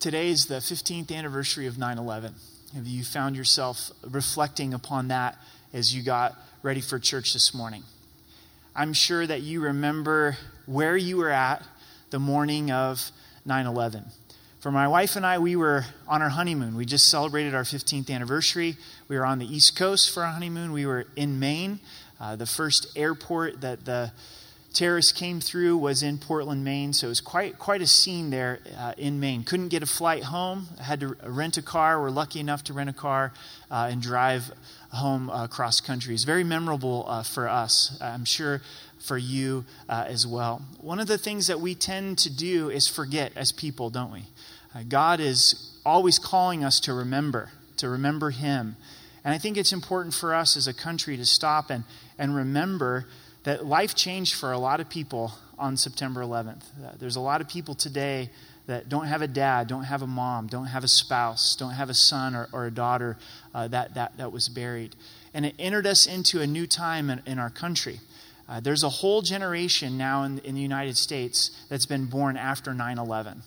today is the 15th anniversary of 9 11. Have you found yourself reflecting upon that as you got ready for church this morning? I'm sure that you remember where you were at the morning of 9 11. For my wife and I, we were on our honeymoon. We just celebrated our 15th anniversary. We were on the East Coast for our honeymoon. We were in Maine. Uh, the first airport that the terrorists came through was in Portland, Maine. So it was quite, quite a scene there uh, in Maine. Couldn't get a flight home. had to rent a car. We're lucky enough to rent a car uh, and drive home uh, country. It's very memorable uh, for us. I'm sure for you uh, as well. One of the things that we tend to do is forget as people, don't we? Uh, God is always calling us to remember, to remember Him. And I think it's important for us as a country to stop and, and remember that life changed for a lot of people on September 11th. Uh, there's a lot of people today that don't have a dad, don't have a mom, don't have a spouse, don't have a son or, or a daughter uh, that, that, that was buried. And it entered us into a new time in, in our country. Uh, there's a whole generation now in, in the United States that's been born after 9 11.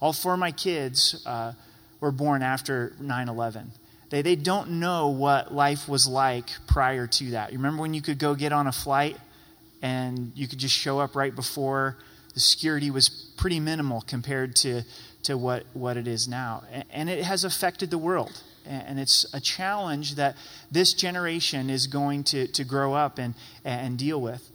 All four of my kids uh, were born after 9 11. They, they don't know what life was like prior to that. You remember when you could go get on a flight and you could just show up right before? The security was pretty minimal compared to, to what, what it is now. And it has affected the world. And it's a challenge that this generation is going to, to grow up and, and deal with.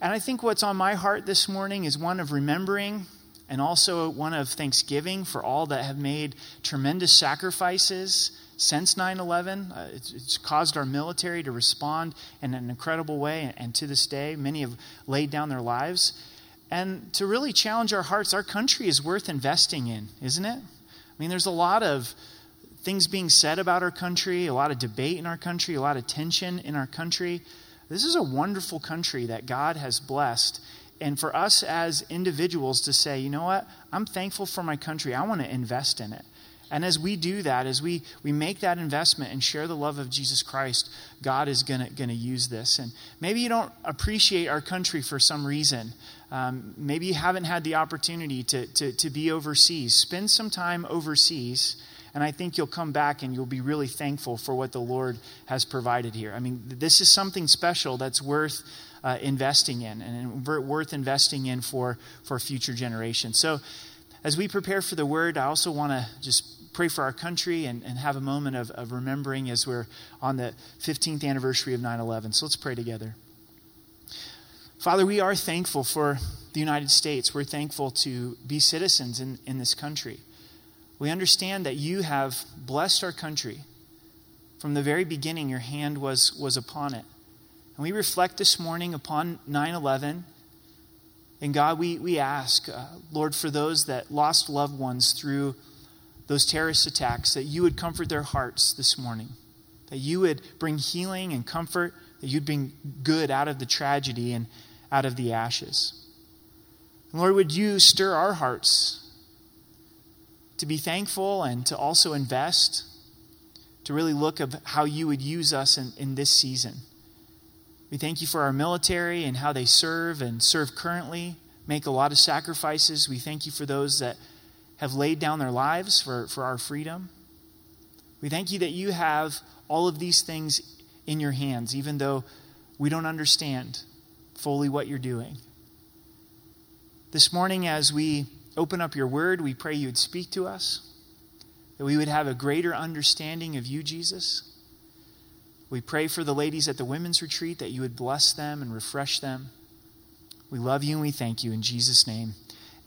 And I think what's on my heart this morning is one of remembering and also one of thanksgiving for all that have made tremendous sacrifices since 9 11. Uh, it's, it's, caused our military to respond in an incredible way, and, and to this day, many have laid down their lives. And to really challenge our hearts, our country is worth investing in, isn't it? I mean, there's a lot of things being said about our country, a lot of debate in our country, a lot of tension in our country. This is a wonderful country that God has blessed and for us as individuals to say, you know what, I'm thankful for my country. I want to invest in it. And as we do that, as we, we make that investment and share the love of Jesus Christ, God is going to use this. And maybe you don't appreciate our country for some reason. Um, maybe you haven't had the opportunity to, to, to be overseas. Spend some time overseas, and I think you'll come back and you'll be really thankful for what the Lord has provided here. I mean, this is something special that's worth uh, investing in and worth investing in for, for future generations. So, as we prepare for the word, I also want to just pray for our country and, and have a moment of, of remembering as we're on the 15th anniversary of 9 11. So, let's pray together. Father, we are thankful for the United States. We're thankful to be citizens in, in this country. We understand that you have blessed our country. From the very beginning, your hand was, was upon it. And we reflect this morning upon 9 11. And God, we, we ask, uh, Lord, for those that lost loved ones through those terrorist attacks, that you would comfort their hearts this morning, that you would bring healing and comfort, that you'd bring good out of the tragedy and out of the ashes. And Lord, would you stir our hearts to be thankful and to also invest, to really look of how you would use us in, in this season. We thank you for our military and how they serve and serve currently, make a lot of sacrifices. We thank you for those that have laid down their lives for, for our freedom. We thank you that you have all of these things in your hands, even though we don't understand fully what you're doing. This morning, as we open up your word, we pray you would speak to us, that we would have a greater understanding of you, Jesus we pray for the ladies at the women's retreat that you would bless them and refresh them. We love you and we thank you. In Jesus' name,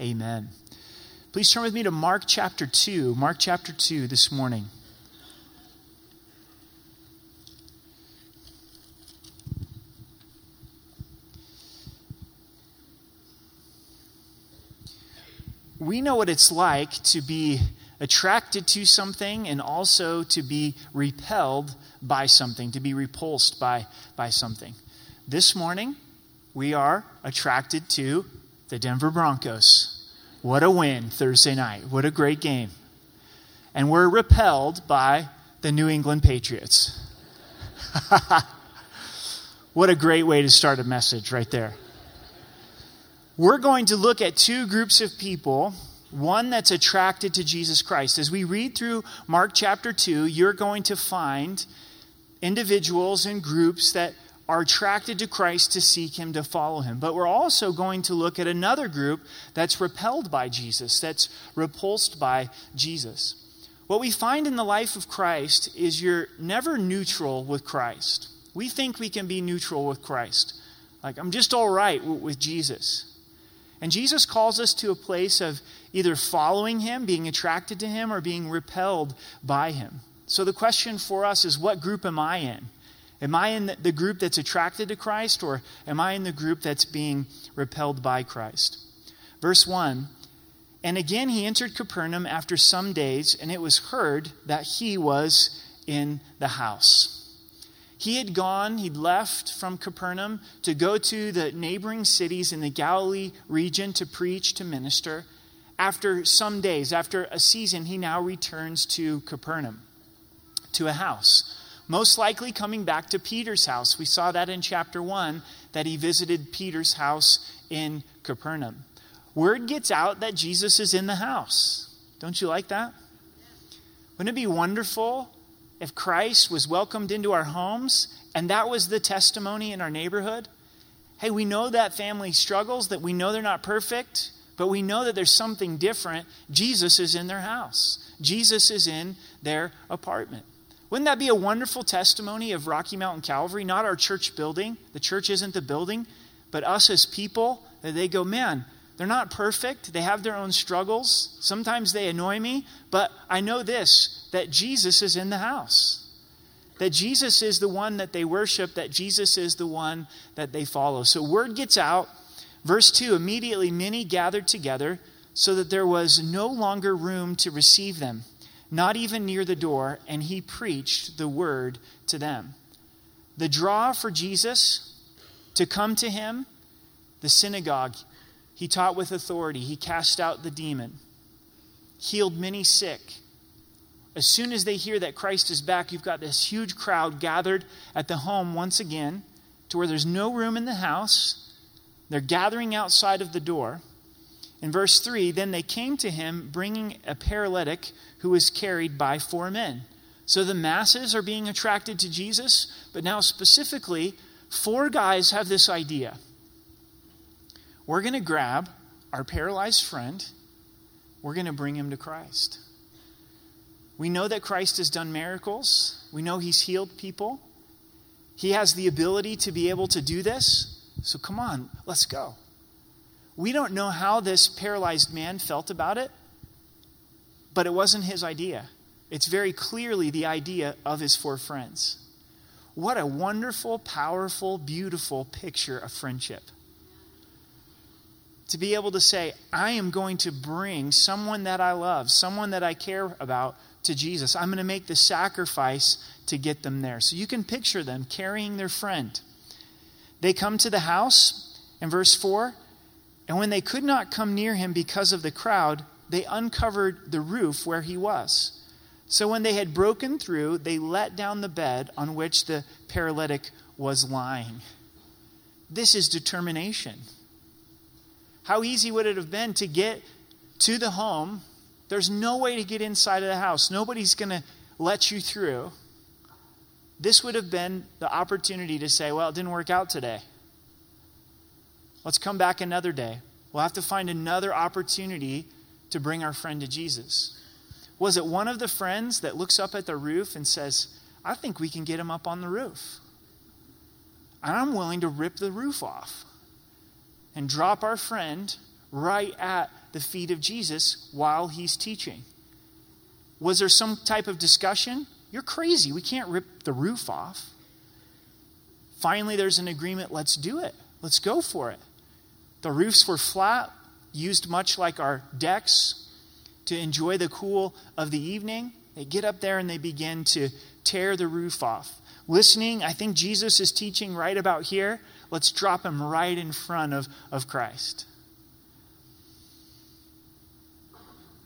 amen. Please turn with me to Mark chapter 2. Mark chapter 2 this morning. We know what it's like to be attracted to something and also to be repelled by something, to be repulsed by, by something. This morning, we are attracted to the Denver Broncos. What a win Thursday night. What a great game. And we're repelled by the New England Patriots. what a great way to start a message right there. We're going to look at two groups of people one that's attracted to Jesus Christ. As we read through Mark chapter 2, you're going to find individuals and groups that are attracted to Christ to seek him, to follow him. But we're also going to look at another group that's repelled by Jesus, that's repulsed by Jesus. What we find in the life of Christ is you're never neutral with Christ. We think we can be neutral with Christ. Like, I'm just all right with Jesus. And Jesus calls us to a place of either following him, being attracted to him, or being repelled by him. So the question for us is what group am I in? Am I in the group that's attracted to Christ, or am I in the group that's being repelled by Christ? Verse 1 And again he entered Capernaum after some days, and it was heard that he was in the house. He had gone, he'd left from Capernaum to go to the neighboring cities in the Galilee region to preach, to minister. After some days, after a season, he now returns to Capernaum, to a house. Most likely coming back to Peter's house. We saw that in chapter 1 that he visited Peter's house in Capernaum. Word gets out that Jesus is in the house. Don't you like that? Wouldn't it be wonderful if Christ was welcomed into our homes and that was the testimony in our neighborhood, hey, we know that family struggles, that we know they're not perfect, but we know that there's something different. Jesus is in their house, Jesus is in their apartment. Wouldn't that be a wonderful testimony of Rocky Mountain Calvary? Not our church building, the church isn't the building, but us as people, that they go, man, they're not perfect. They have their own struggles. Sometimes they annoy me, but I know this that Jesus is in the house. That Jesus is the one that they worship, that Jesus is the one that they follow. So word gets out. Verse 2 immediately many gathered together so that there was no longer room to receive them, not even near the door, and he preached the word to them. The draw for Jesus to come to him, the synagogue, he taught with authority. He cast out the demon, healed many sick. As soon as they hear that Christ is back, you've got this huge crowd gathered at the home once again to where there's no room in the house. They're gathering outside of the door. In verse 3, then they came to him bringing a paralytic who was carried by four men. So the masses are being attracted to Jesus, but now specifically, four guys have this idea we're going to grab our paralyzed friend, we're going to bring him to Christ. We know that Christ has done miracles, we know he's healed people. He has the ability to be able to do this. So come on, let's go. We don't know how this paralyzed man felt about it, but it wasn't his idea. It's very clearly the idea of his four friends. What a wonderful, powerful, beautiful picture of friendship to be able to say, I am going to bring someone that I love, someone that I care about to Jesus. I'm going to make the sacrifice to get them there. So you can picture them carrying their friend. They come to the house in verse 4, and when they could not come near him because of the crowd, they uncovered the roof where he was. So when they had broken through, they let down the bed on which the paralytic was lying. This is determination. How easy would it have been to get to the home? There's no way to get inside of the house, nobody's going to let you through. This would have been the opportunity to say, well, it didn't work out today. Let's come back another day. We'll have to find another opportunity to bring our friend to Jesus. Was it one of the friends that looks up at the roof and says, I think we can get him up on the roof? And I'm willing to rip the roof off and drop our friend right at the feet of Jesus while he's teaching. Was there some type of discussion? You're crazy. We can't rip the roof off. Finally, there's an agreement. Let's do it. Let's go for it. The roofs were flat, used much like our decks to enjoy the cool of the evening. They get up there and they begin to tear the roof off. Listening, I think Jesus is teaching right about here let's drop him right in front of, of Christ.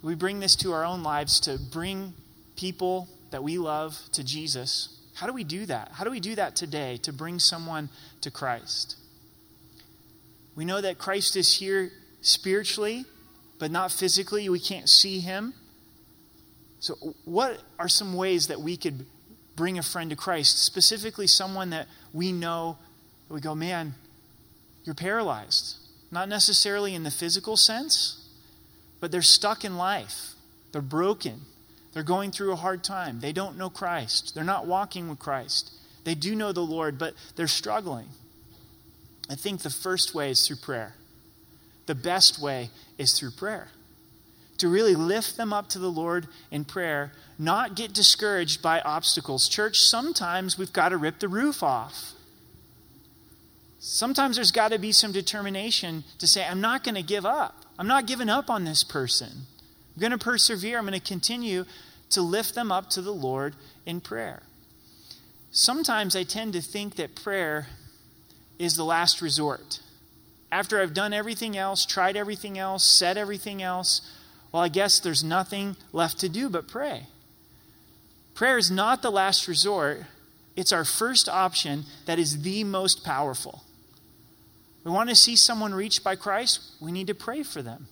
We bring this to our own lives to bring people that we love to Jesus. How do we do that? How do we do that today to bring someone to Christ? We know that Christ is here spiritually, but not physically. We can't see him. So, what are some ways that we could bring a friend to Christ, specifically someone that we know, we go, man, you're paralyzed? Not necessarily in the physical sense, but they're stuck in life. They're broken. They're going through a hard time. They don't know Christ. They're not walking with Christ. They do know the Lord, but they're struggling. I think the first way is through prayer. The best way is through prayer. To really lift them up to the Lord in prayer, not get discouraged by obstacles. Church, sometimes we've got to rip the roof off. Sometimes there's got to be some determination to say, I'm not going to give up. I'm not giving up on this person. I'm going to persevere. I'm going to continue to lift them up to the Lord in prayer. Sometimes I tend to think that prayer is the last resort. After I've done everything else, tried everything else, said everything else, well, I guess there's nothing left to do but pray. Prayer is not the last resort, it's our first option that is the most powerful. We want to see someone reached by Christ, we need to pray for them.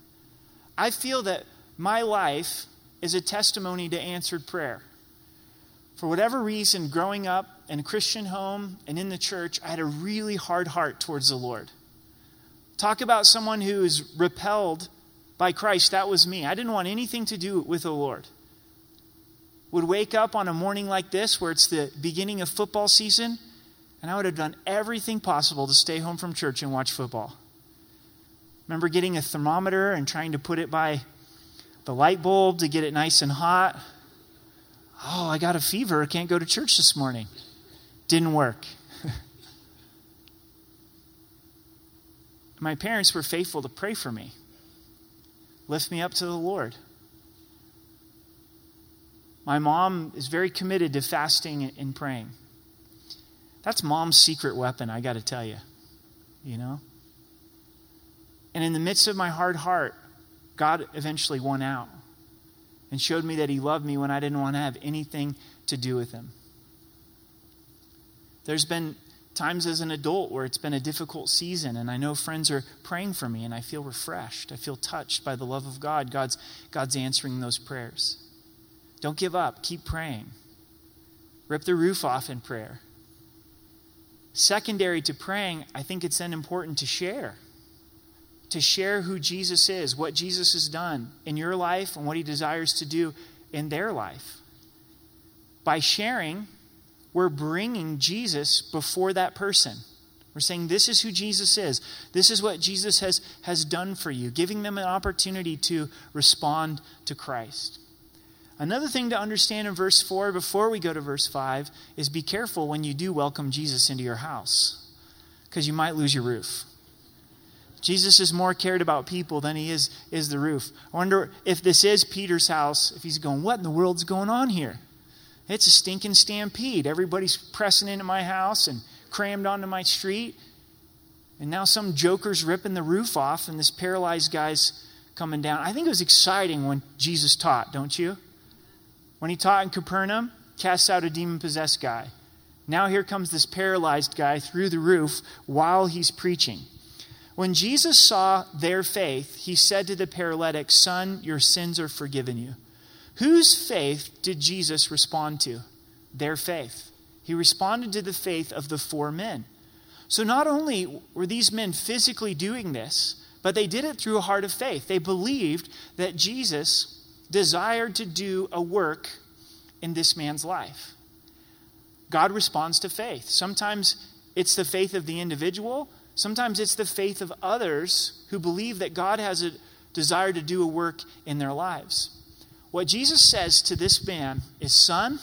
I feel that my life is a testimony to answered prayer. For whatever reason, growing up in a Christian home and in the church, I had a really hard heart towards the Lord. Talk about someone who is repelled by Christ. That was me. I didn't want anything to do with the Lord. Would wake up on a morning like this, where it's the beginning of football season, and I would have done everything possible to stay home from church and watch football. Remember getting a thermometer and trying to put it by the light bulb to get it nice and hot. Oh, I got a fever. I can't go to church this morning. Didn't work. My parents were faithful to pray for me, lift me up to the Lord. My mom is very committed to fasting and praying. That's mom's secret weapon, I got to tell you. You know? And in the midst of my hard heart, God eventually won out and showed me that He loved me when I didn't want to have anything to do with Him. There's been times as an adult where it's been a difficult season, and I know friends are praying for me, and I feel refreshed. I feel touched by the love of God. God's, God's answering those prayers. Don't give up, keep praying. Rip the roof off in prayer. Secondary to praying, I think it's then important to share to share who Jesus is, what Jesus has done in your life, and what he desires to do in their life. By sharing, we're bringing Jesus before that person. We're saying, This is who Jesus is. This is what Jesus has, has done for you, giving them an opportunity to respond to Christ. Another thing to understand in verse 4 before we go to verse 5 is be careful when you do welcome Jesus into your house, because you might lose your roof. Jesus is more cared about people than he is, is the roof. I wonder if this is Peter's house, if he's going, What in the world's going on here? It's a stinking stampede. Everybody's pressing into my house and crammed onto my street. And now some joker's ripping the roof off, and this paralyzed guy's coming down. I think it was exciting when Jesus taught, don't you? When he taught in Capernaum, casts out a demon possessed guy. Now here comes this paralyzed guy through the roof while he's preaching. When Jesus saw their faith, he said to the paralytic, Son, your sins are forgiven you. Whose faith did Jesus respond to? Their faith. He responded to the faith of the four men. So not only were these men physically doing this, but they did it through a heart of faith. They believed that Jesus desired to do a work in this man's life. God responds to faith. Sometimes it's the faith of the individual, Sometimes it's the faith of others who believe that God has a desire to do a work in their lives. What Jesus says to this man is, Son,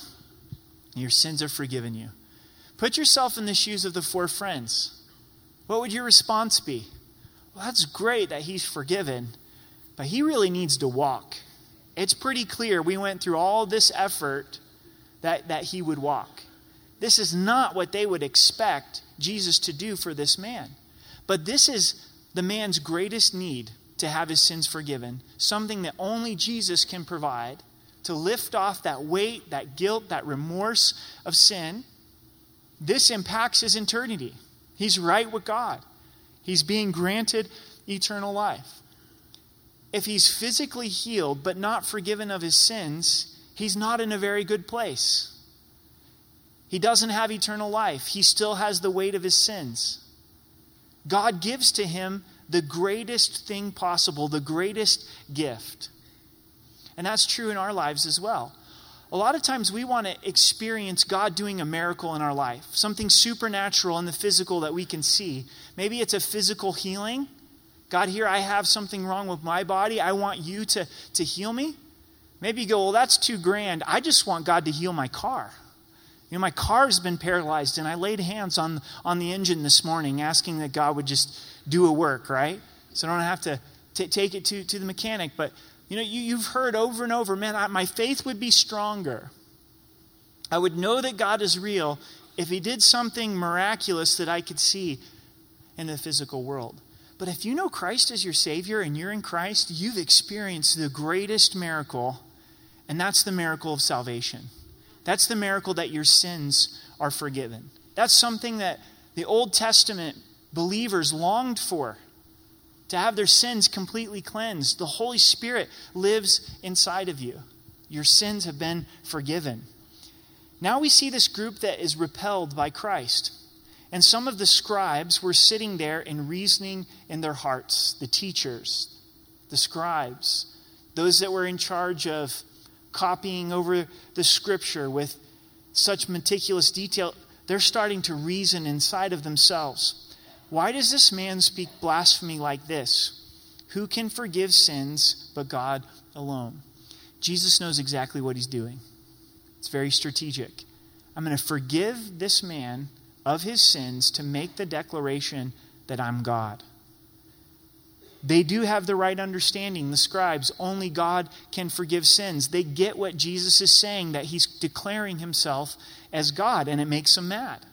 your sins are forgiven you. Put yourself in the shoes of the four friends. What would your response be? Well, that's great that he's forgiven, but he really needs to walk. It's pretty clear we went through all this effort that, that he would walk. This is not what they would expect Jesus to do for this man. But this is the man's greatest need to have his sins forgiven, something that only Jesus can provide to lift off that weight, that guilt, that remorse of sin. This impacts his eternity. He's right with God, he's being granted eternal life. If he's physically healed but not forgiven of his sins, he's not in a very good place. He doesn't have eternal life, he still has the weight of his sins. God gives to him the greatest thing possible, the greatest gift. And that's true in our lives as well. A lot of times we want to experience God doing a miracle in our life, something supernatural in the physical that we can see. Maybe it's a physical healing. God, here I have something wrong with my body. I want you to, to heal me. Maybe you go, well, that's too grand. I just want God to heal my car. You know, my car's been paralyzed, and I laid hands on, on the engine this morning asking that God would just do a work, right? So I don't have to t- take it to, to the mechanic. But, you know, you, you've heard over and over, man, I, my faith would be stronger. I would know that God is real if He did something miraculous that I could see in the physical world. But if you know Christ as your Savior and you're in Christ, you've experienced the greatest miracle, and that's the miracle of salvation. That's the miracle that your sins are forgiven. That's something that the Old Testament believers longed for to have their sins completely cleansed. The Holy Spirit lives inside of you. Your sins have been forgiven. Now we see this group that is repelled by Christ. And some of the scribes were sitting there and reasoning in their hearts, the teachers, the scribes, those that were in charge of copying over the scripture with such meticulous detail, they're starting to reason inside of themselves. Why does this man speak blasphemy like this? Who can forgive sins but God alone? Jesus knows exactly what he's doing. It's very strategic. I'm going to forgive this man of his sins to make the declaration that I'm God. They do have the right understanding, the scribes. Only God can forgive sins. They get what Jesus is saying, that he's declaring himself as God, and it makes them mad.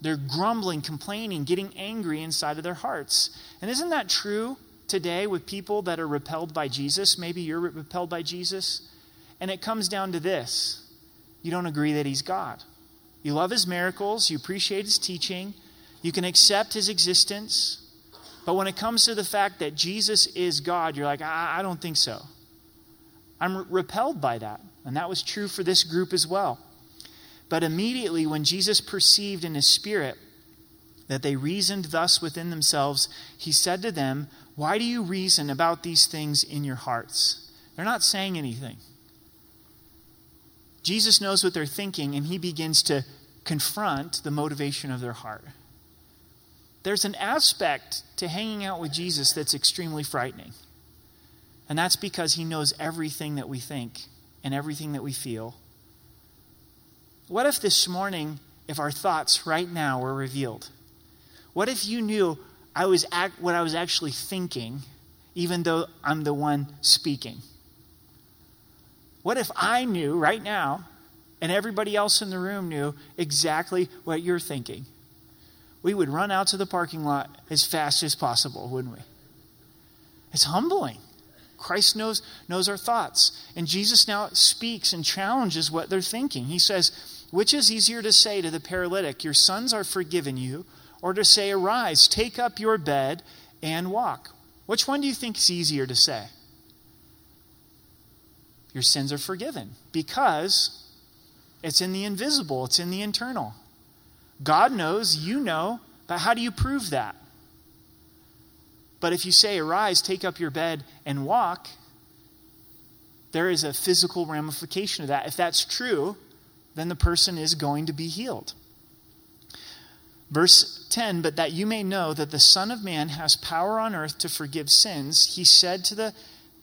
They're grumbling, complaining, getting angry inside of their hearts. And isn't that true today with people that are repelled by Jesus? Maybe you're repelled by Jesus. And it comes down to this you don't agree that he's God. You love his miracles, you appreciate his teaching, you can accept his existence. But when it comes to the fact that Jesus is God, you're like, I, I don't think so. I'm re- repelled by that. And that was true for this group as well. But immediately, when Jesus perceived in his spirit that they reasoned thus within themselves, he said to them, Why do you reason about these things in your hearts? They're not saying anything. Jesus knows what they're thinking, and he begins to confront the motivation of their heart there's an aspect to hanging out with Jesus that's extremely frightening. And that's because he knows everything that we think and everything that we feel. What if this morning, if our thoughts right now were revealed? What if you knew I was act, what I was actually thinking, even though I'm the one speaking? What if I knew right now, and everybody else in the room knew exactly what you're thinking? we would run out to the parking lot as fast as possible, wouldn't we? It's humbling. Christ knows, knows our thoughts. And Jesus now speaks and challenges what they're thinking. He says, Which is easier to say to the paralytic, Your sons are forgiven you, or to say, Arise, take up your bed, and walk? Which one do you think is easier to say? Your sins are forgiven because it's in the invisible, it's in the internal. God knows, you know, but how do you prove that? But if you say, Arise, take up your bed, and walk, there is a physical ramification of that. If that's true, then the person is going to be healed. Verse 10 But that you may know that the Son of Man has power on earth to forgive sins, he said to the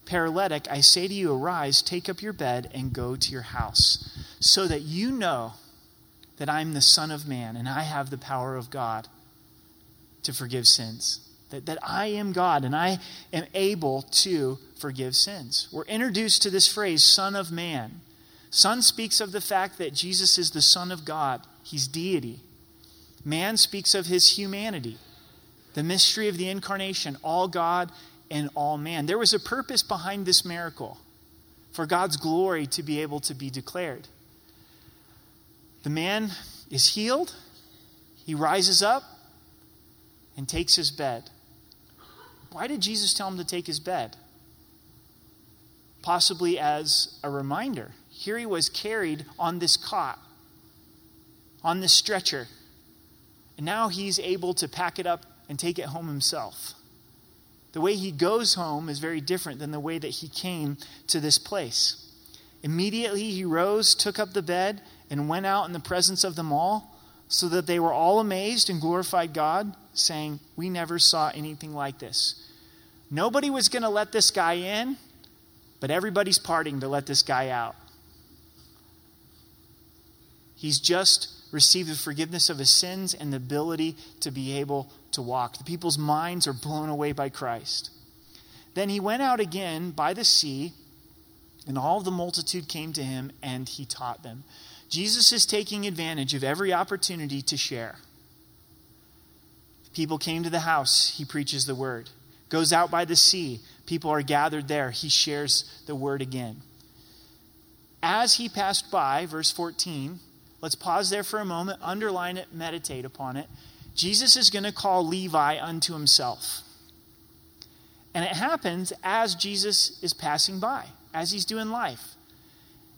paralytic, I say to you, arise, take up your bed, and go to your house, so that you know that I'm the Son of Man and I have the power of God to forgive sins. That, that I am God and I am able to forgive sins. We're introduced to this phrase, Son of Man. Son speaks of the fact that Jesus is the Son of God, He's deity. Man speaks of His humanity, the mystery of the incarnation, all God and all man. There was a purpose behind this miracle for God's glory to be able to be declared. The man is healed. He rises up and takes his bed. why did Jesus tell him to take his bed? Possibly as a reminder. Here he was carried on this cot, on this stretcher. And now he's able to pack it up and take it home himself. The way he goes home is very different than the way that he came to this place. Immediately he rose, took up the bed, and went out in the presence of them all, so that they were all amazed and glorified God, saying, We never saw anything like this. Nobody was going to let this guy in, but everybody's parting to let this guy out. He's just received the forgiveness of his sins and the ability to be able to walk. The people's minds are blown away by Christ. Then he went out again by the sea, and all the multitude came to him, and he taught them. Jesus is taking advantage of every opportunity to share. People came to the house, he preaches the word. Goes out by the sea, people are gathered there, he shares the word again. As he passed by, verse 14, let's pause there for a moment, underline it, meditate upon it. Jesus is going to call Levi unto himself. And it happens as Jesus is passing by, as he's doing life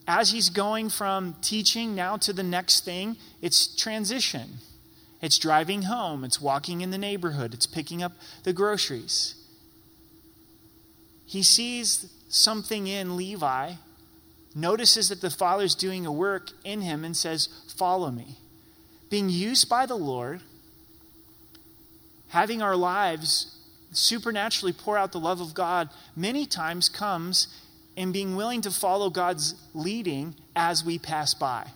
as he's going from teaching now to the next thing, it's transition. It's driving home, it's walking in the neighborhood, it's picking up the groceries. He sees something in Levi, notices that the Father's doing a work in him, and says, Follow me. Being used by the Lord, having our lives supernaturally pour out the love of God, many times comes in being willing to follow God's leading as we pass by,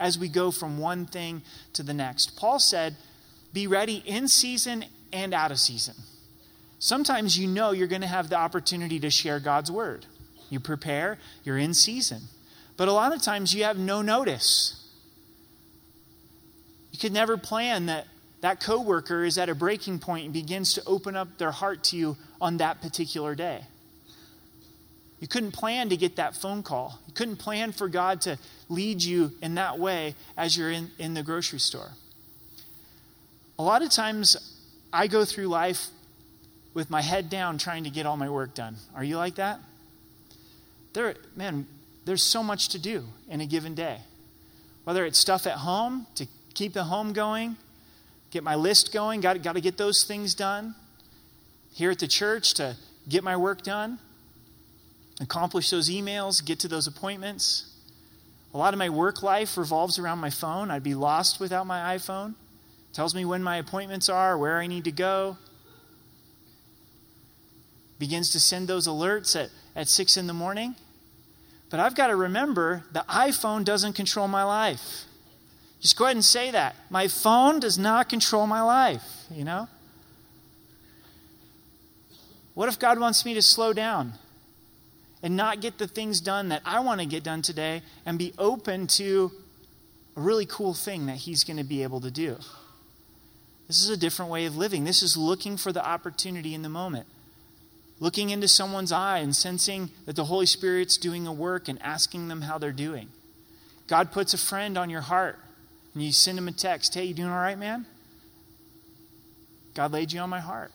as we go from one thing to the next. Paul said, Be ready in season and out of season. Sometimes you know you're going to have the opportunity to share God's word. You prepare, you're in season. But a lot of times you have no notice. You could never plan that that coworker is at a breaking point and begins to open up their heart to you on that particular day. You couldn't plan to get that phone call. You couldn't plan for God to lead you in that way as you're in, in the grocery store. A lot of times, I go through life with my head down trying to get all my work done. Are you like that? There, man, there's so much to do in a given day. Whether it's stuff at home to keep the home going, get my list going, got, got to get those things done. Here at the church to get my work done accomplish those emails, get to those appointments. A lot of my work life revolves around my phone. I'd be lost without my iPhone. It tells me when my appointments are, where I need to go. Begins to send those alerts at, at 6 in the morning. But I've got to remember the iPhone doesn't control my life. Just go ahead and say that. My phone does not control my life, you know? What if God wants me to slow down? and not get the things done that I want to get done today and be open to a really cool thing that He's going to be able to do. This is a different way of living. This is looking for the opportunity in the moment. Looking into someone's eye and sensing that the Holy Spirit's doing a work and asking them how they're doing. God puts a friend on your heart and you send him a text Hey, you doing all right, man? God laid you on my heart.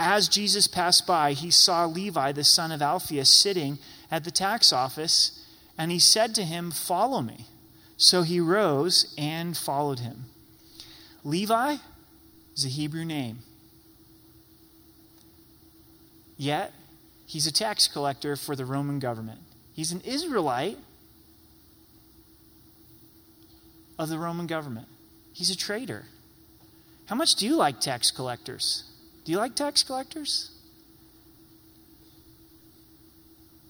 As Jesus passed by, he saw Levi, the son of Alphaeus, sitting at the tax office, and he said to him, Follow me. So he rose and followed him. Levi is a Hebrew name. Yet, he's a tax collector for the Roman government. He's an Israelite of the Roman government. He's a traitor. How much do you like tax collectors? Do you like tax collectors?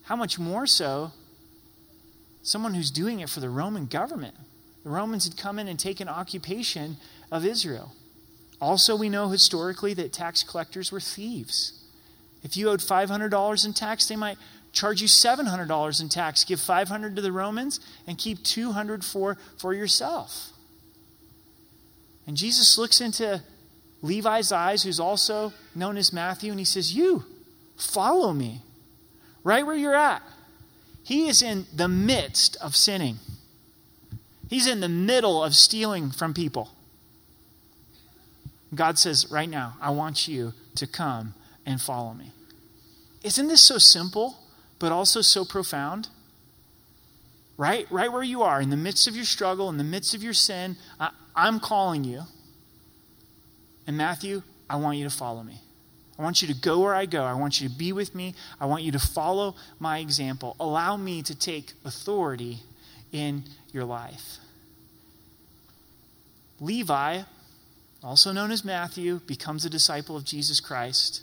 How much more so someone who's doing it for the Roman government? The Romans had come in and taken occupation of Israel. Also, we know historically that tax collectors were thieves. If you owed $500 in tax, they might charge you $700 in tax, give 500 to the Romans, and keep 200 for, for yourself. And Jesus looks into Levi's eyes, who's also known as Matthew, and he says, You, follow me. Right where you're at. He is in the midst of sinning, he's in the middle of stealing from people. God says, Right now, I want you to come and follow me. Isn't this so simple, but also so profound? Right, right where you are, in the midst of your struggle, in the midst of your sin, I, I'm calling you. And Matthew, I want you to follow me. I want you to go where I go. I want you to be with me. I want you to follow my example. Allow me to take authority in your life. Levi, also known as Matthew, becomes a disciple of Jesus Christ,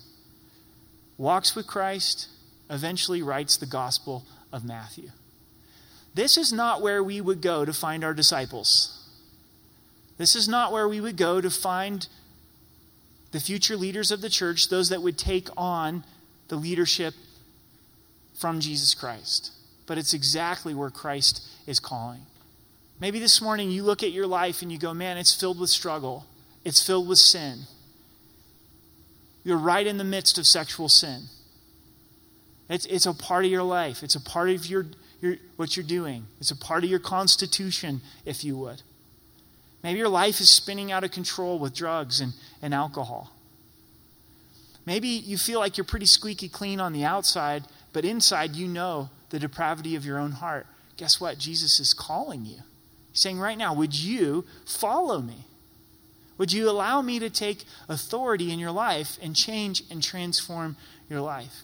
walks with Christ, eventually writes the Gospel of Matthew. This is not where we would go to find our disciples. This is not where we would go to find the future leaders of the church, those that would take on the leadership from Jesus Christ. But it's exactly where Christ is calling. Maybe this morning you look at your life and you go, man, it's filled with struggle, it's filled with sin. You're right in the midst of sexual sin. It's, it's a part of your life, it's a part of your, your, what you're doing, it's a part of your constitution, if you would. Maybe your life is spinning out of control with drugs and, and alcohol. Maybe you feel like you're pretty squeaky clean on the outside, but inside you know the depravity of your own heart. Guess what? Jesus is calling you. He's saying right now, would you follow me? Would you allow me to take authority in your life and change and transform your life?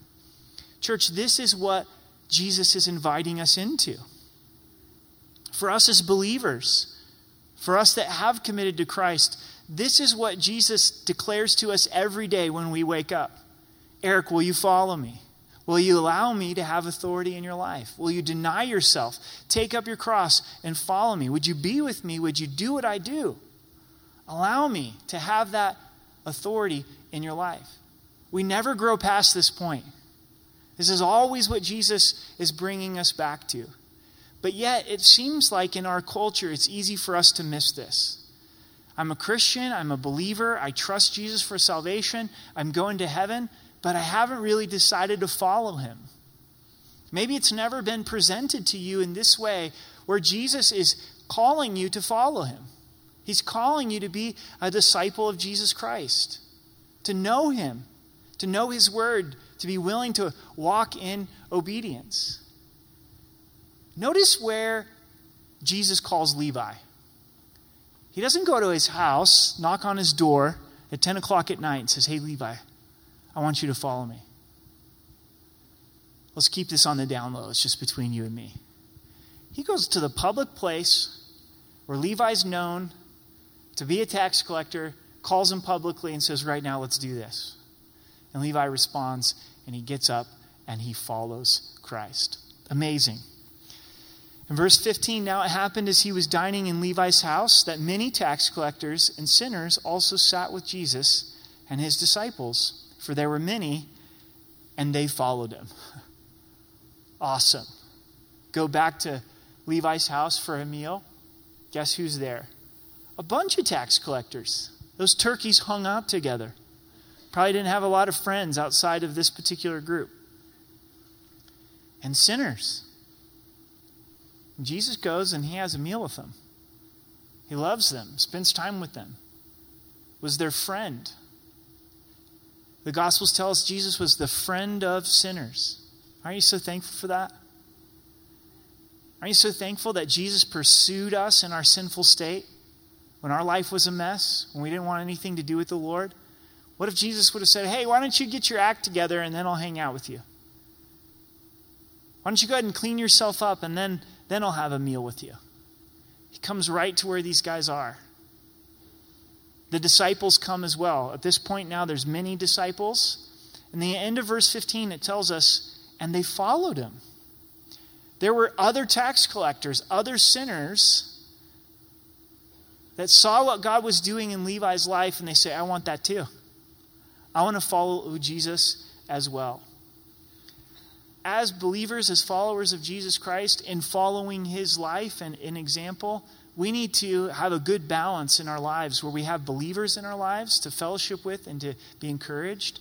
Church, this is what Jesus is inviting us into. For us as believers, for us that have committed to Christ, this is what Jesus declares to us every day when we wake up. Eric, will you follow me? Will you allow me to have authority in your life? Will you deny yourself, take up your cross, and follow me? Would you be with me? Would you do what I do? Allow me to have that authority in your life. We never grow past this point. This is always what Jesus is bringing us back to. But yet, it seems like in our culture, it's easy for us to miss this. I'm a Christian, I'm a believer, I trust Jesus for salvation, I'm going to heaven, but I haven't really decided to follow him. Maybe it's never been presented to you in this way where Jesus is calling you to follow him. He's calling you to be a disciple of Jesus Christ, to know him, to know his word, to be willing to walk in obedience. Notice where Jesus calls Levi. He doesn't go to his house, knock on his door at 10 o'clock at night, and says, Hey, Levi, I want you to follow me. Let's keep this on the down low. It's just between you and me. He goes to the public place where Levi's known to be a tax collector, calls him publicly, and says, Right now, let's do this. And Levi responds, and he gets up and he follows Christ. Amazing. In verse 15, now it happened as he was dining in Levi's house that many tax collectors and sinners also sat with Jesus and his disciples, for there were many, and they followed him. Awesome. Go back to Levi's house for a meal. Guess who's there? A bunch of tax collectors. Those turkeys hung out together. Probably didn't have a lot of friends outside of this particular group. And sinners. Jesus goes and he has a meal with them. He loves them, spends time with them, was their friend. The Gospels tell us Jesus was the friend of sinners. Aren't you so thankful for that? Aren't you so thankful that Jesus pursued us in our sinful state when our life was a mess, when we didn't want anything to do with the Lord? What if Jesus would have said, Hey, why don't you get your act together and then I'll hang out with you? Why don't you go ahead and clean yourself up and then then I'll have a meal with you. He comes right to where these guys are. The disciples come as well. At this point now, there's many disciples. In the end of verse 15, it tells us, and they followed him. There were other tax collectors, other sinners that saw what God was doing in Levi's life, and they say, I want that too. I want to follow Jesus as well as believers, as followers of Jesus Christ, in following his life and an example, we need to have a good balance in our lives where we have believers in our lives to fellowship with and to be encouraged,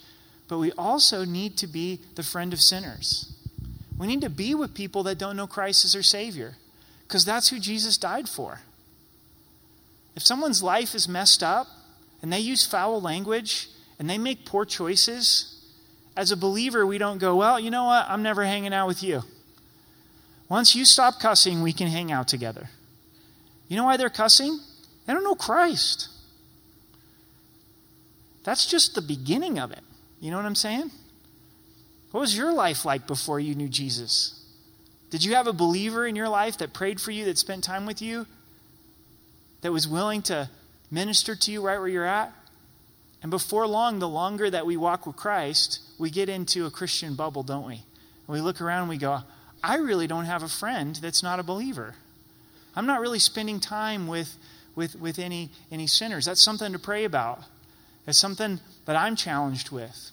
but we also need to be the friend of sinners. We need to be with people that don't know Christ as their Savior because that's who Jesus died for. If someone's life is messed up and they use foul language and they make poor choices, As a believer, we don't go, well, you know what? I'm never hanging out with you. Once you stop cussing, we can hang out together. You know why they're cussing? They don't know Christ. That's just the beginning of it. You know what I'm saying? What was your life like before you knew Jesus? Did you have a believer in your life that prayed for you, that spent time with you, that was willing to minister to you right where you're at? And before long, the longer that we walk with Christ, we get into a Christian bubble, don't we? And we look around and we go, I really don't have a friend that's not a believer. I'm not really spending time with, with, with any, any sinners. That's something to pray about. It's something that I'm challenged with.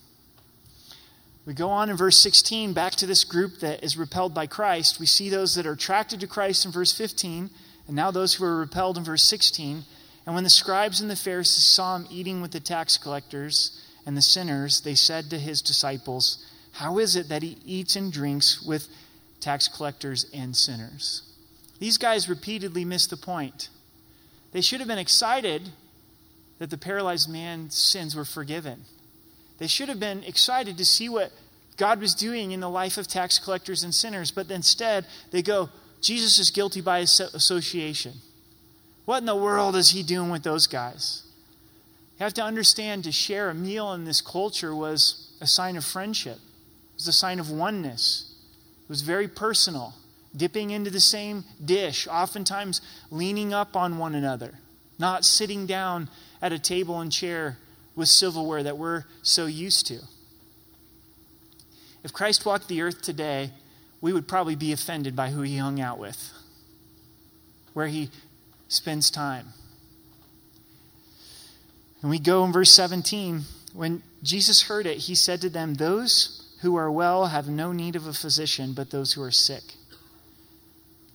We go on in verse 16, back to this group that is repelled by Christ. We see those that are attracted to Christ in verse 15, and now those who are repelled in verse 16. And when the scribes and the Pharisees saw him eating with the tax collectors and the sinners, they said to his disciples, How is it that he eats and drinks with tax collectors and sinners? These guys repeatedly missed the point. They should have been excited that the paralyzed man's sins were forgiven. They should have been excited to see what God was doing in the life of tax collectors and sinners, but instead they go, Jesus is guilty by association. What in the world is he doing with those guys? You have to understand to share a meal in this culture was a sign of friendship, it was a sign of oneness, it was very personal. Dipping into the same dish, oftentimes leaning up on one another, not sitting down at a table and chair with silverware that we're so used to. If Christ walked the earth today, we would probably be offended by who he hung out with, where he spends time. And we go in verse 17. When Jesus heard it, he said to them, Those who are well have no need of a physician, but those who are sick.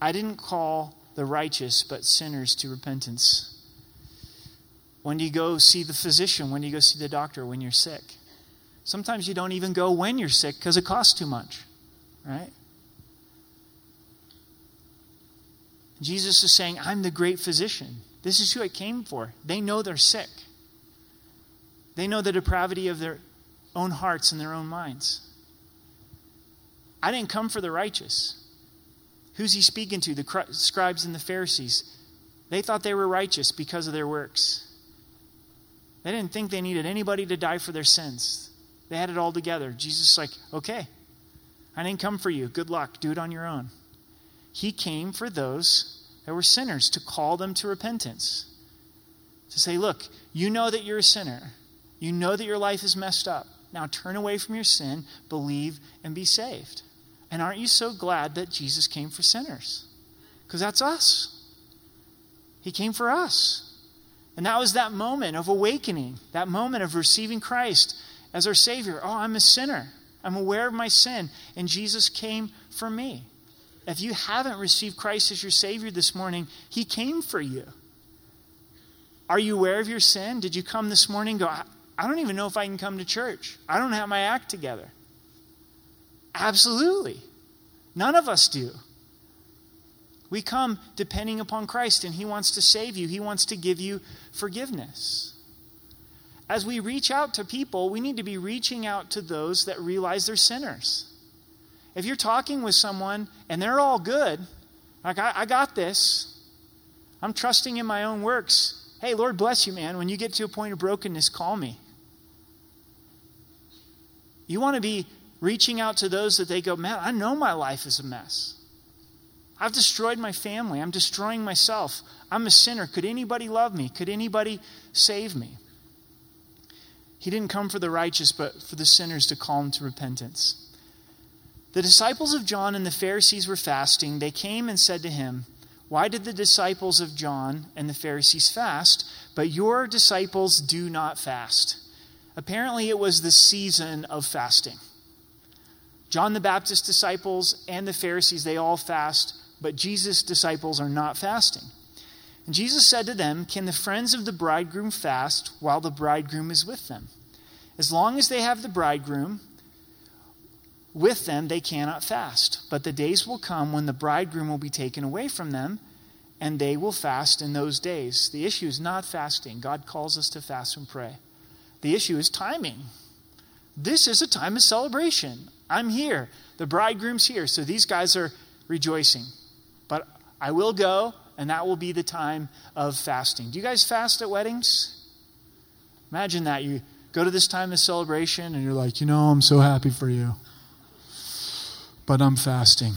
I didn't call the righteous, but sinners to repentance. When do you go see the physician? When do you go see the doctor? When you're sick. Sometimes you don't even go when you're sick because it costs too much, right? Jesus is saying, I'm the great physician. This is who I came for. They know they're sick, they know the depravity of their own hearts and their own minds. I didn't come for the righteous. Who's he speaking to? The scribes and the Pharisees. They thought they were righteous because of their works. They didn't think they needed anybody to die for their sins. They had it all together. Jesus is like, okay, I didn't come for you. Good luck. Do it on your own. He came for those that were sinners to call them to repentance. To say, look, you know that you're a sinner. You know that your life is messed up. Now turn away from your sin, believe, and be saved. And aren't you so glad that Jesus came for sinners? Because that's us. He came for us. And that was that moment of awakening, that moment of receiving Christ as our Savior. Oh, I'm a sinner. I'm aware of my sin, and Jesus came for me. If you haven't received Christ as your Savior this morning, He came for you. Are you aware of your sin? Did you come this morning go, I don't even know if I can come to church. I don't have my act together. Absolutely. None of us do. We come depending upon Christ, and He wants to save you, He wants to give you forgiveness. As we reach out to people, we need to be reaching out to those that realize they're sinners. If you're talking with someone and they're all good, like, I, I got this, I'm trusting in my own works. Hey, Lord bless you, man. When you get to a point of brokenness, call me. You want to be reaching out to those that they go, man, I know my life is a mess. I've destroyed my family. I'm destroying myself. I'm a sinner. Could anybody love me? Could anybody save me? He didn't come for the righteous, but for the sinners to call them to repentance. The disciples of John and the Pharisees were fasting. They came and said to him, Why did the disciples of John and the Pharisees fast, but your disciples do not fast? Apparently, it was the season of fasting. John the Baptist's disciples and the Pharisees, they all fast but Jesus' disciples are not fasting. And Jesus said to them, Can the friends of the bridegroom fast while the bridegroom is with them? As long as they have the bridegroom with them, they cannot fast. But the days will come when the bridegroom will be taken away from them, and they will fast in those days. The issue is not fasting. God calls us to fast and pray. The issue is timing. This is a time of celebration. I'm here. The bridegroom's here. So these guys are rejoicing. But I will go, and that will be the time of fasting. Do you guys fast at weddings? Imagine that. You go to this time of celebration, and you're like, you know, I'm so happy for you. But I'm fasting.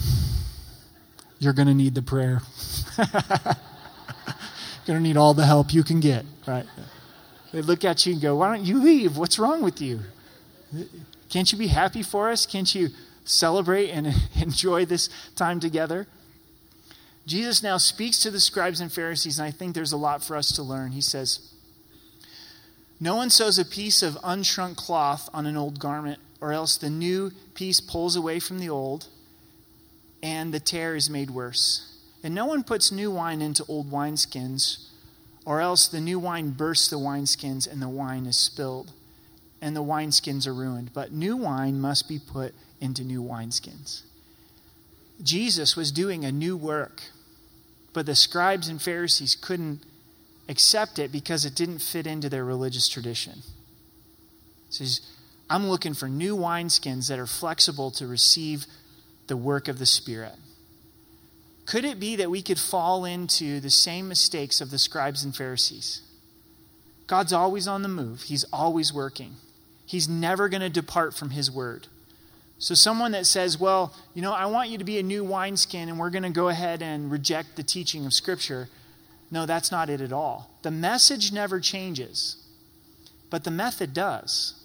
You're going to need the prayer. You're going to need all the help you can get, right? They look at you and go, Why don't you leave? What's wrong with you? Can't you be happy for us? Can't you celebrate and enjoy this time together? Jesus now speaks to the scribes and Pharisees, and I think there's a lot for us to learn. He says, No one sews a piece of unshrunk cloth on an old garment, or else the new piece pulls away from the old, and the tear is made worse. And no one puts new wine into old wineskins, or else the new wine bursts the wineskins, and the wine is spilled and the wineskins are ruined, but new wine must be put into new wineskins. Jesus was doing a new work, but the scribes and Pharisees couldn't accept it because it didn't fit into their religious tradition. So I'm looking for new wineskins that are flexible to receive the work of the Spirit. Could it be that we could fall into the same mistakes of the scribes and Pharisees? God's always on the move, He's always working. He's never going to depart from his word. So, someone that says, Well, you know, I want you to be a new wineskin and we're going to go ahead and reject the teaching of Scripture. No, that's not it at all. The message never changes, but the method does.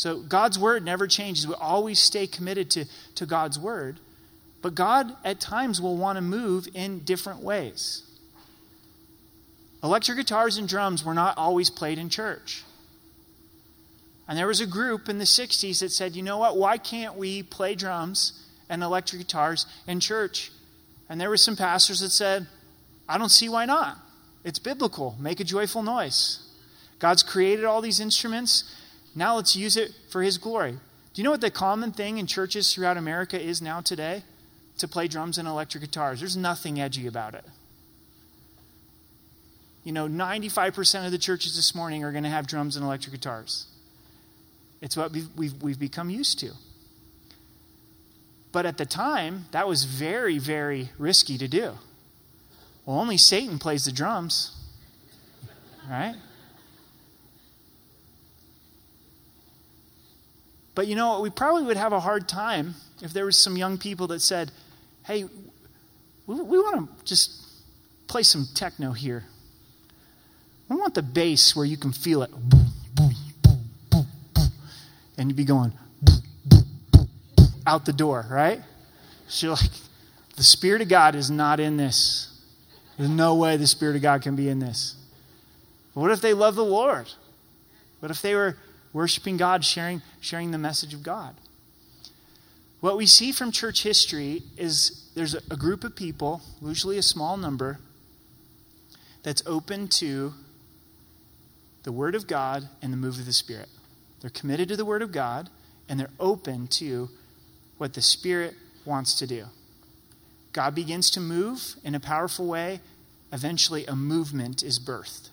So, God's word never changes. We always stay committed to, to God's word, but God at times will want to move in different ways. Electric guitars and drums were not always played in church. And there was a group in the 60s that said, you know what, why can't we play drums and electric guitars in church? And there were some pastors that said, I don't see why not. It's biblical. Make a joyful noise. God's created all these instruments. Now let's use it for His glory. Do you know what the common thing in churches throughout America is now today? To play drums and electric guitars. There's nothing edgy about it. You know, 95% of the churches this morning are going to have drums and electric guitars. It's what we've, we've, we've become used to. But at the time, that was very, very risky to do. Well, only Satan plays the drums, right? But you know, we probably would have a hard time if there was some young people that said, hey, we, we want to just play some techno here. We want the bass where you can feel it. And you'd be going out the door, right? So you're like, the Spirit of God is not in this. There's no way the Spirit of God can be in this. But what if they love the Lord? What if they were worshiping God, sharing, sharing the message of God? What we see from church history is there's a, a group of people, usually a small number, that's open to the Word of God and the move of the Spirit. They're committed to the Word of God, and they're open to what the Spirit wants to do. God begins to move in a powerful way. Eventually, a movement is birthed.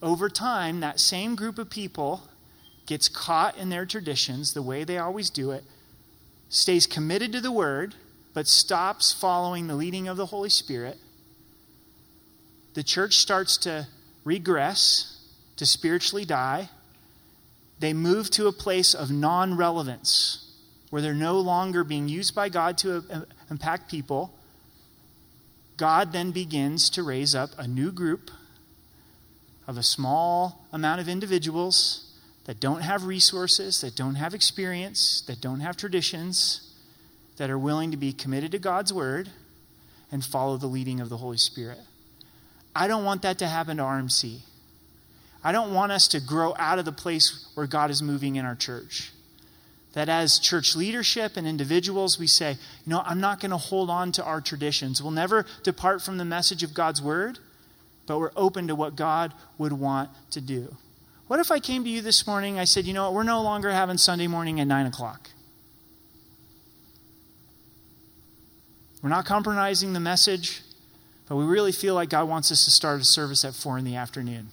Over time, that same group of people gets caught in their traditions, the way they always do it, stays committed to the Word, but stops following the leading of the Holy Spirit. The church starts to regress, to spiritually die they move to a place of non relevance where they're no longer being used by God to uh, impact people. God then begins to raise up a new group of a small amount of individuals that don't have resources, that don't have experience, that don't have traditions, that are willing to be committed to God's word and follow the leading of the Holy Spirit. I don't want that to happen to RMC. I don't want us to grow out of the place where God is moving in our church. That as church leadership and individuals, we say, you know, I'm not going to hold on to our traditions. We'll never depart from the message of God's word, but we're open to what God would want to do. What if I came to you this morning? I said, you know what, we're no longer having Sunday morning at 9 o'clock. We're not compromising the message, but we really feel like God wants us to start a service at 4 in the afternoon.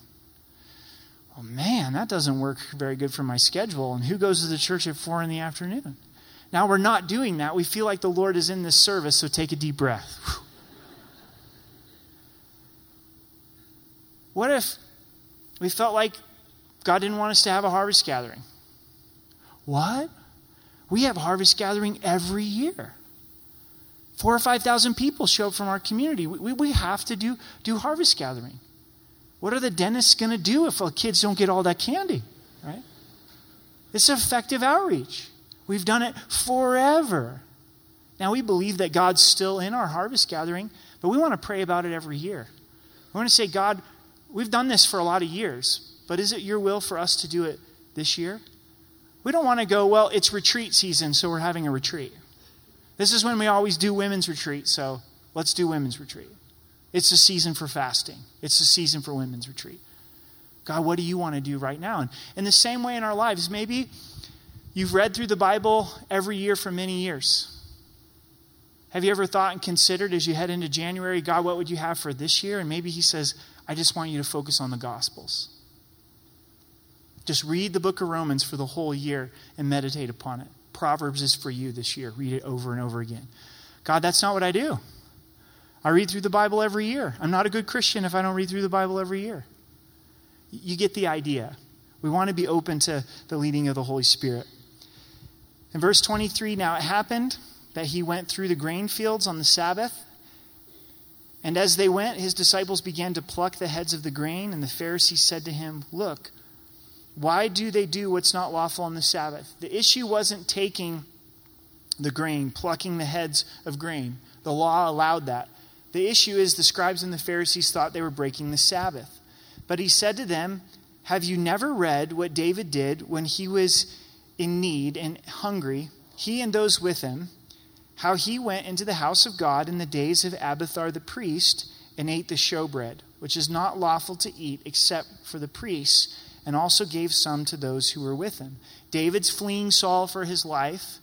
well, man, that doesn't work very good for my schedule. And who goes to the church at four in the afternoon? Now we're not doing that. We feel like the Lord is in this service, so take a deep breath. What if we felt like God didn't want us to have a harvest gathering? What? We have harvest gathering every year. Four or 5,000 people show up from our community. We, we have to do, do harvest gathering. What are the dentists going to do if our kids don't get all that candy? Right? It's effective outreach. We've done it forever. Now, we believe that God's still in our harvest gathering, but we want to pray about it every year. We want to say, God, we've done this for a lot of years, but is it your will for us to do it this year? We don't want to go, well, it's retreat season, so we're having a retreat. This is when we always do women's retreat, so let's do women's retreat. It's a season for fasting, it's a season for women's retreat. God, what do you want to do right now? And in the same way in our lives, maybe you've read through the Bible every year for many years. Have you ever thought and considered as you head into January, God, what would you have for this year? And maybe He says, I just want you to focus on the Gospels. Just read the book of Romans for the whole year and meditate upon it. Proverbs is for you this year. Read it over and over again. God, that's not what I do. I read through the Bible every year. I'm not a good Christian if I don't read through the Bible every year. You get the idea. We want to be open to the leading of the Holy Spirit. In verse 23, now it happened that he went through the grain fields on the Sabbath. And as they went, his disciples began to pluck the heads of the grain, and the Pharisees said to him, Look, why do they do what's not lawful on the Sabbath? The issue wasn't taking the grain, plucking the heads of grain. The law allowed that. The issue is the scribes and the Pharisees thought they were breaking the Sabbath. But he said to them, Have you never read what David did when he was in need and hungry, he and those with him, how he went into the house of God in the days of Abiathar the priest and ate the showbread, which is not lawful to eat except for the priests, and also gave some to those who were with him. David's fleeing Saul for his life,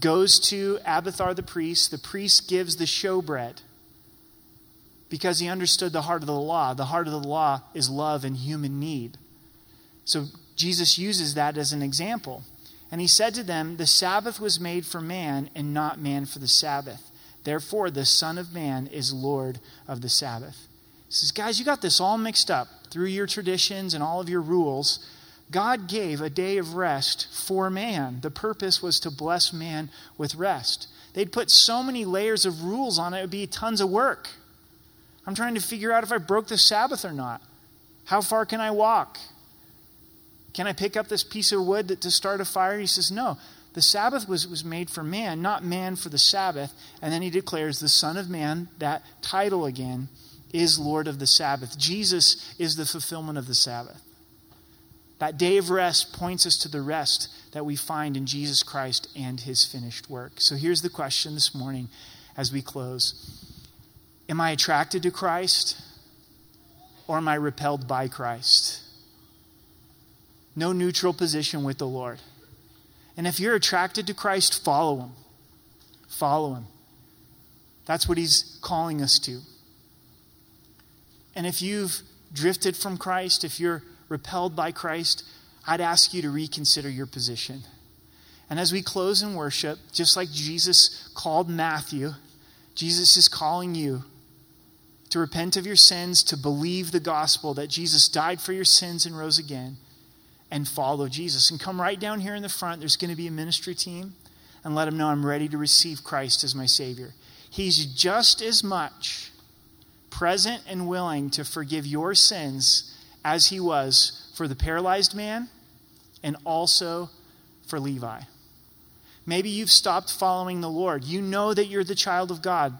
goes to Abiathar the priest. The priest gives the showbread because he understood the heart of the law. The heart of the law is love and human need. So Jesus uses that as an example. And he said to them, The Sabbath was made for man, and not man for the Sabbath. Therefore, the Son of Man is Lord of the Sabbath. He says, Guys, you got this all mixed up through your traditions and all of your rules. God gave a day of rest for man. The purpose was to bless man with rest. They'd put so many layers of rules on it, it would be tons of work. I'm trying to figure out if I broke the Sabbath or not. How far can I walk? Can I pick up this piece of wood to start a fire? He says, No. The Sabbath was, was made for man, not man for the Sabbath. And then he declares the Son of Man, that title again, is Lord of the Sabbath. Jesus is the fulfillment of the Sabbath. That day of rest points us to the rest that we find in Jesus Christ and his finished work. So here's the question this morning as we close Am I attracted to Christ or am I repelled by Christ? no neutral position with the Lord. And if you're attracted to Christ, follow him. Follow him. That's what he's calling us to. And if you've drifted from Christ, if you're repelled by Christ, I'd ask you to reconsider your position. And as we close in worship, just like Jesus called Matthew, Jesus is calling you to repent of your sins, to believe the gospel that Jesus died for your sins and rose again and follow Jesus. And come right down here in the front. There's going to be a ministry team and let them know I'm ready to receive Christ as my Savior. He's just as much present and willing to forgive your sins as he was for the paralyzed man and also for Levi. Maybe you've stopped following the Lord. You know that you're the child of God,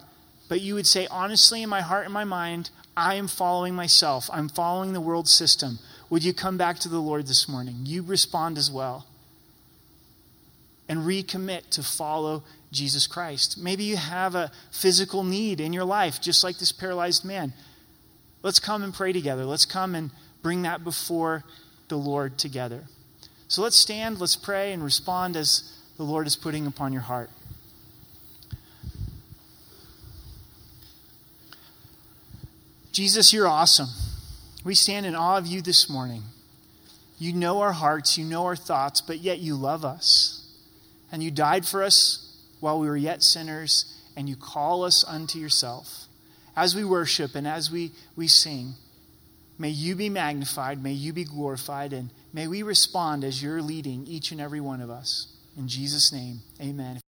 but you would say, honestly, in my heart and my mind, I am following myself. I'm following the world system. Would you come back to the Lord this morning? You respond as well. And recommit to follow Jesus Christ. Maybe you have a physical need in your life, just like this paralyzed man. Let's come and pray together. Let's come and bring that before the Lord together. So let's stand, let's pray, and respond as the Lord is putting upon your heart. Jesus, you're awesome. We stand in awe of you this morning. You know our hearts, you know our thoughts, but yet you love us. And you died for us while we were yet sinners, and you call us unto yourself. As we worship and as we, we sing, may you be magnified, may you be glorified, and may we respond as you're leading each and every one of us. In Jesus' name, amen.